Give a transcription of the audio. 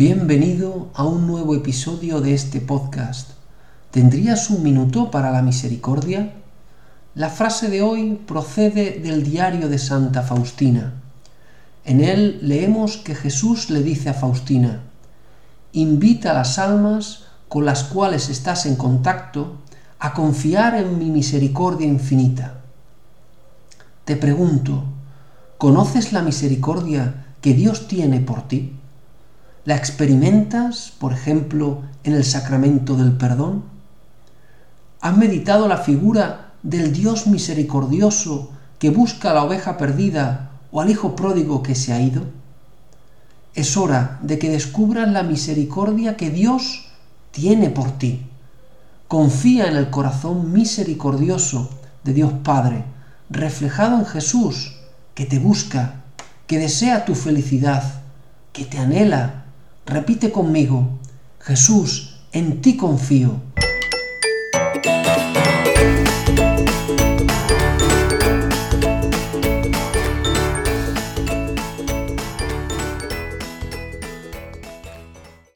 Bienvenido a un nuevo episodio de este podcast. ¿Tendrías un minuto para la misericordia? La frase de hoy procede del diario de Santa Faustina. En él leemos que Jesús le dice a Faustina, invita a las almas con las cuales estás en contacto a confiar en mi misericordia infinita. Te pregunto, ¿conoces la misericordia que Dios tiene por ti? ¿La experimentas, por ejemplo, en el sacramento del perdón? ¿Has meditado la figura del Dios misericordioso que busca a la oveja perdida o al hijo pródigo que se ha ido? Es hora de que descubras la misericordia que Dios tiene por ti. Confía en el corazón misericordioso de Dios Padre, reflejado en Jesús, que te busca, que desea tu felicidad, que te anhela Repite conmigo, Jesús, en ti confío